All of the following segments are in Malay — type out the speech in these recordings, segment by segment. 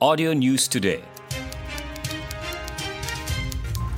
Audio News Today.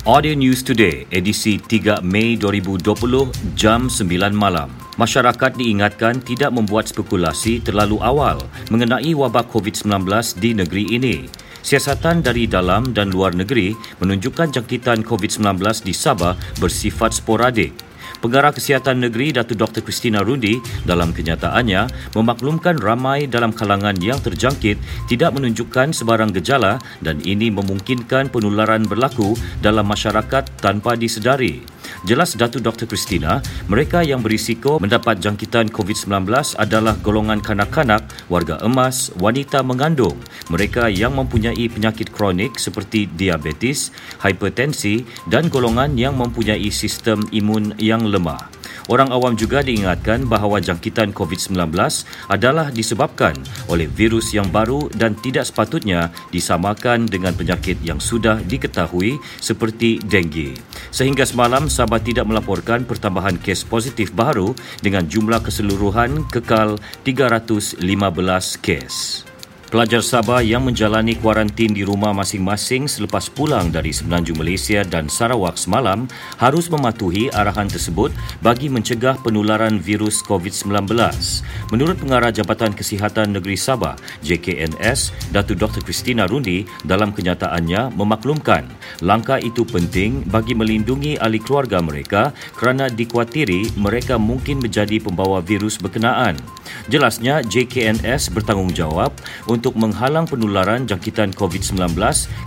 Audio News Today, edisi 3 Mei 2020, jam 9 malam. Masyarakat diingatkan tidak membuat spekulasi terlalu awal mengenai wabak COVID-19 di negeri ini. Siasatan dari dalam dan luar negeri menunjukkan jangkitan COVID-19 di Sabah bersifat sporadik. Pengarah Kesihatan Negeri Datuk Dr. Christina Rundi dalam kenyataannya memaklumkan ramai dalam kalangan yang terjangkit tidak menunjukkan sebarang gejala dan ini memungkinkan penularan berlaku dalam masyarakat tanpa disedari. Jelas Datu Dr. Christina, mereka yang berisiko mendapat jangkitan COVID-19 adalah golongan kanak-kanak, warga emas, wanita mengandung, mereka yang mempunyai penyakit kronik seperti diabetes, hipertensi dan golongan yang mempunyai sistem imun yang lemah. Orang awam juga diingatkan bahawa jangkitan COVID-19 adalah disebabkan oleh virus yang baru dan tidak sepatutnya disamakan dengan penyakit yang sudah diketahui seperti denggi. Sehingga semalam Sabah tidak melaporkan pertambahan kes positif baru dengan jumlah keseluruhan kekal 315 kes. Pelajar Sabah yang menjalani kuarantin di rumah masing-masing selepas pulang dari Semenanjung Malaysia dan Sarawak semalam harus mematuhi arahan tersebut bagi mencegah penularan virus COVID-19. Menurut Pengarah Jabatan Kesihatan Negeri Sabah, JKNS, Datuk Dr. Christina Rundi dalam kenyataannya memaklumkan langkah itu penting bagi melindungi ahli keluarga mereka kerana dikuatiri mereka mungkin menjadi pembawa virus berkenaan. Jelasnya, JKNS bertanggungjawab untuk untuk menghalang penularan jangkitan COVID-19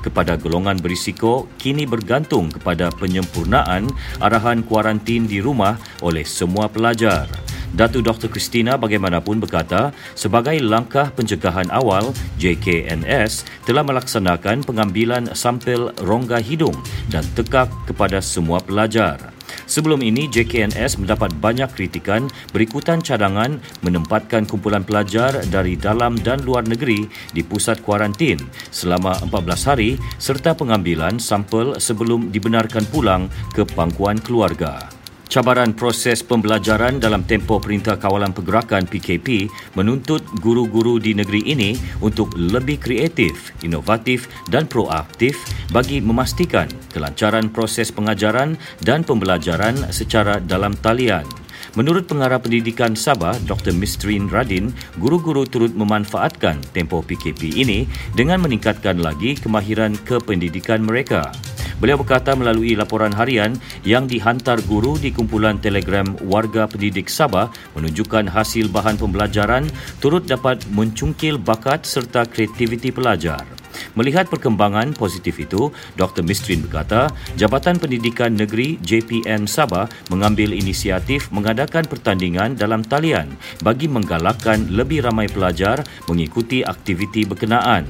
kepada golongan berisiko kini bergantung kepada penyempurnaan arahan kuarantin di rumah oleh semua pelajar. Datu Dr. Christina bagaimanapun berkata, sebagai langkah pencegahan awal, JKNS telah melaksanakan pengambilan sampel rongga hidung dan tekak kepada semua pelajar. Sebelum ini, JKNS mendapat banyak kritikan berikutan cadangan menempatkan kumpulan pelajar dari dalam dan luar negeri di pusat kuarantin selama 14 hari serta pengambilan sampel sebelum dibenarkan pulang ke pangkuan keluarga. Cabaran proses pembelajaran dalam tempoh Perintah Kawalan Pergerakan PKP menuntut guru-guru di negeri ini untuk lebih kreatif, inovatif dan proaktif bagi memastikan kelancaran proses pengajaran dan pembelajaran secara dalam talian. Menurut Pengarah Pendidikan Sabah, Dr. Mistrin Radin, guru-guru turut memanfaatkan tempoh PKP ini dengan meningkatkan lagi kemahiran kependidikan mereka. Beliau berkata melalui laporan harian yang dihantar guru di kumpulan telegram warga pendidik Sabah menunjukkan hasil bahan pembelajaran turut dapat mencungkil bakat serta kreativiti pelajar. Melihat perkembangan positif itu, Dr. Mistrin berkata, Jabatan Pendidikan Negeri JPN Sabah mengambil inisiatif mengadakan pertandingan dalam talian bagi menggalakkan lebih ramai pelajar mengikuti aktiviti berkenaan.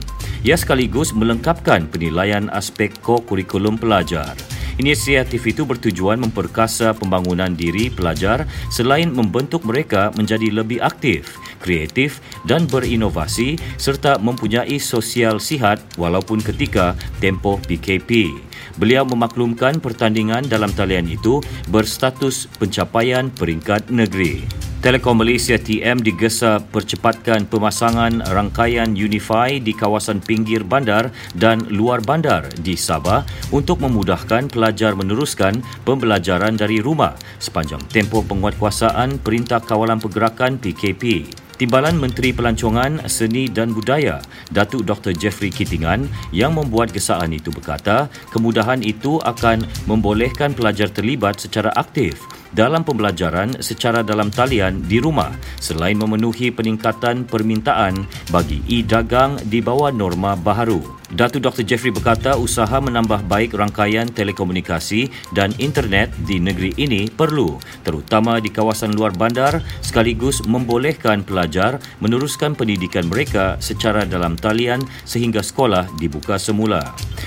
Ia sekaligus melengkapkan penilaian aspek ko-kurikulum pelajar. Inisiatif itu bertujuan memperkasa pembangunan diri pelajar selain membentuk mereka menjadi lebih aktif, kreatif dan berinovasi serta mempunyai sosial sihat walaupun ketika tempoh PKP. Beliau memaklumkan pertandingan dalam talian itu berstatus pencapaian peringkat negeri. Telekom Malaysia TM digesa percepatkan pemasangan rangkaian Unify di kawasan pinggir bandar dan luar bandar di Sabah untuk memudahkan pelajar meneruskan pembelajaran dari rumah sepanjang tempoh penguatkuasaan Perintah Kawalan Pergerakan PKP. Timbalan Menteri Pelancongan Seni dan Budaya Datuk Dr Jeffrey Kittingan yang membuat gesaan itu berkata kemudahan itu akan membolehkan pelajar terlibat secara aktif dalam pembelajaran secara dalam talian di rumah selain memenuhi peningkatan permintaan bagi e-dagang di bawah norma baharu. Datu Dr. Jeffrey berkata usaha menambah baik rangkaian telekomunikasi dan internet di negeri ini perlu terutama di kawasan luar bandar sekaligus membolehkan pelajar meneruskan pendidikan mereka secara dalam talian sehingga sekolah dibuka semula.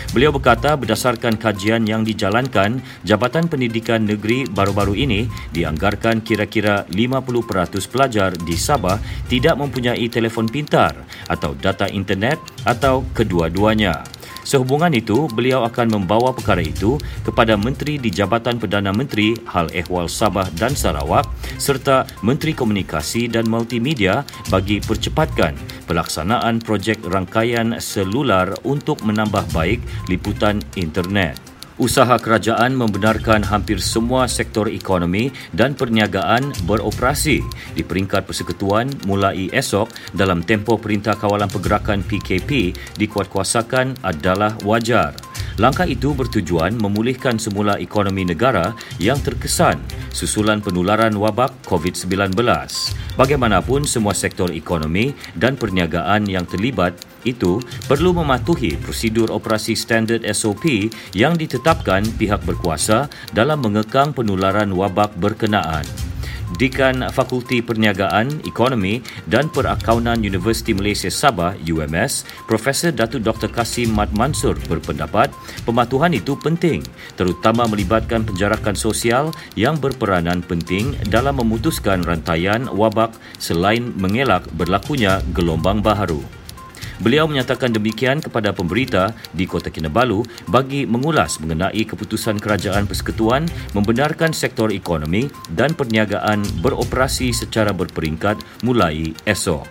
Beliau berkata berdasarkan kajian yang dijalankan, Jabatan Pendidikan Negeri baru-baru ini dianggarkan kira-kira 50% pelajar di Sabah tidak mempunyai telefon pintar atau data internet atau kedua-dua keduanya. Sehubungan itu, beliau akan membawa perkara itu kepada Menteri di Jabatan Perdana Menteri Hal Ehwal Sabah dan Sarawak serta Menteri Komunikasi dan Multimedia bagi percepatkan pelaksanaan projek rangkaian selular untuk menambah baik liputan internet. Usaha kerajaan membenarkan hampir semua sektor ekonomi dan perniagaan beroperasi di peringkat persekutuan mulai esok dalam tempoh Perintah Kawalan Pergerakan PKP dikuatkuasakan adalah wajar. Langkah itu bertujuan memulihkan semula ekonomi negara yang terkesan susulan penularan wabak COVID-19. Bagaimanapun semua sektor ekonomi dan perniagaan yang terlibat itu perlu mematuhi prosedur operasi standard SOP yang ditetapkan pihak berkuasa dalam mengekang penularan wabak berkenaan. Dekan Fakulti Perniagaan, Ekonomi dan Perakaunan Universiti Malaysia Sabah UMS, Profesor Datuk Dr. Kasim Mat Mansur berpendapat pematuhan itu penting terutama melibatkan penjarakan sosial yang berperanan penting dalam memutuskan rantaian wabak selain mengelak berlakunya gelombang baharu. Beliau menyatakan demikian kepada pemberita di Kota Kinabalu bagi mengulas mengenai keputusan Kerajaan Persekutuan membenarkan sektor ekonomi dan perniagaan beroperasi secara berperingkat mulai esok.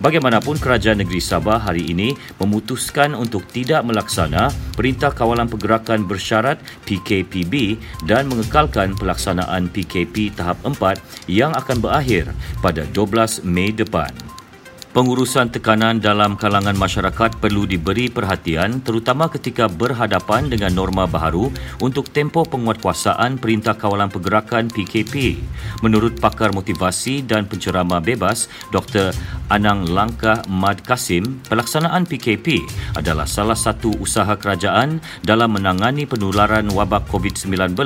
Bagaimanapun Kerajaan Negeri Sabah hari ini memutuskan untuk tidak melaksana Perintah Kawalan Pergerakan Bersyarat PKPB dan mengekalkan pelaksanaan PKP tahap 4 yang akan berakhir pada 12 Mei depan. Pengurusan tekanan dalam kalangan masyarakat perlu diberi perhatian terutama ketika berhadapan dengan norma baharu untuk tempoh penguatkuasaan Perintah Kawalan Pergerakan PKP. Menurut pakar motivasi dan penceramah bebas Dr. Anang Langkah Mad Kasim, pelaksanaan PKP adalah salah satu usaha kerajaan dalam menangani penularan wabak COVID-19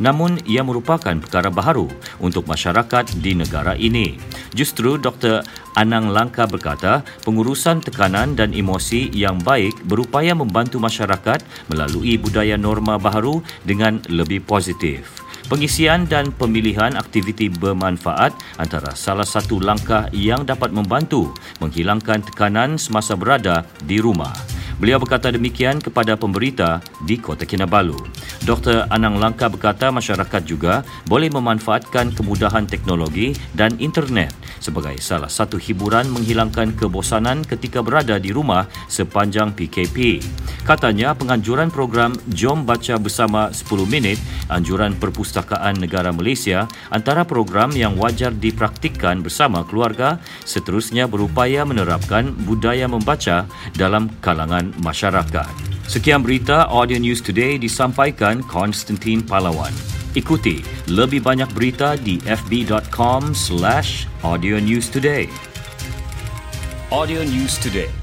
namun ia merupakan perkara baharu untuk masyarakat di negara ini. Justru Dr. Anang Langka berkata, pengurusan tekanan dan emosi yang baik berupaya membantu masyarakat melalui budaya norma baharu dengan lebih positif. Pengisian dan pemilihan aktiviti bermanfaat antara salah satu langkah yang dapat membantu menghilangkan tekanan semasa berada di rumah. Beliau berkata demikian kepada pemberita di Kota Kinabalu. Dr. Anang Langka berkata masyarakat juga boleh memanfaatkan kemudahan teknologi dan internet sebagai salah satu hiburan menghilangkan kebosanan ketika berada di rumah sepanjang PKP. Katanya penganjuran program Jom Baca Bersama 10 Minit Anjuran Perpustakaan Negara Malaysia antara program yang wajar dipraktikkan bersama keluarga seterusnya berupaya menerapkan budaya membaca dalam kalangan masyarakat. Sekian berita Audio News Today disampaikan Konstantin Palawan. Ikuti lebih banyak berita di fb.com slash audio news today. Audio News Today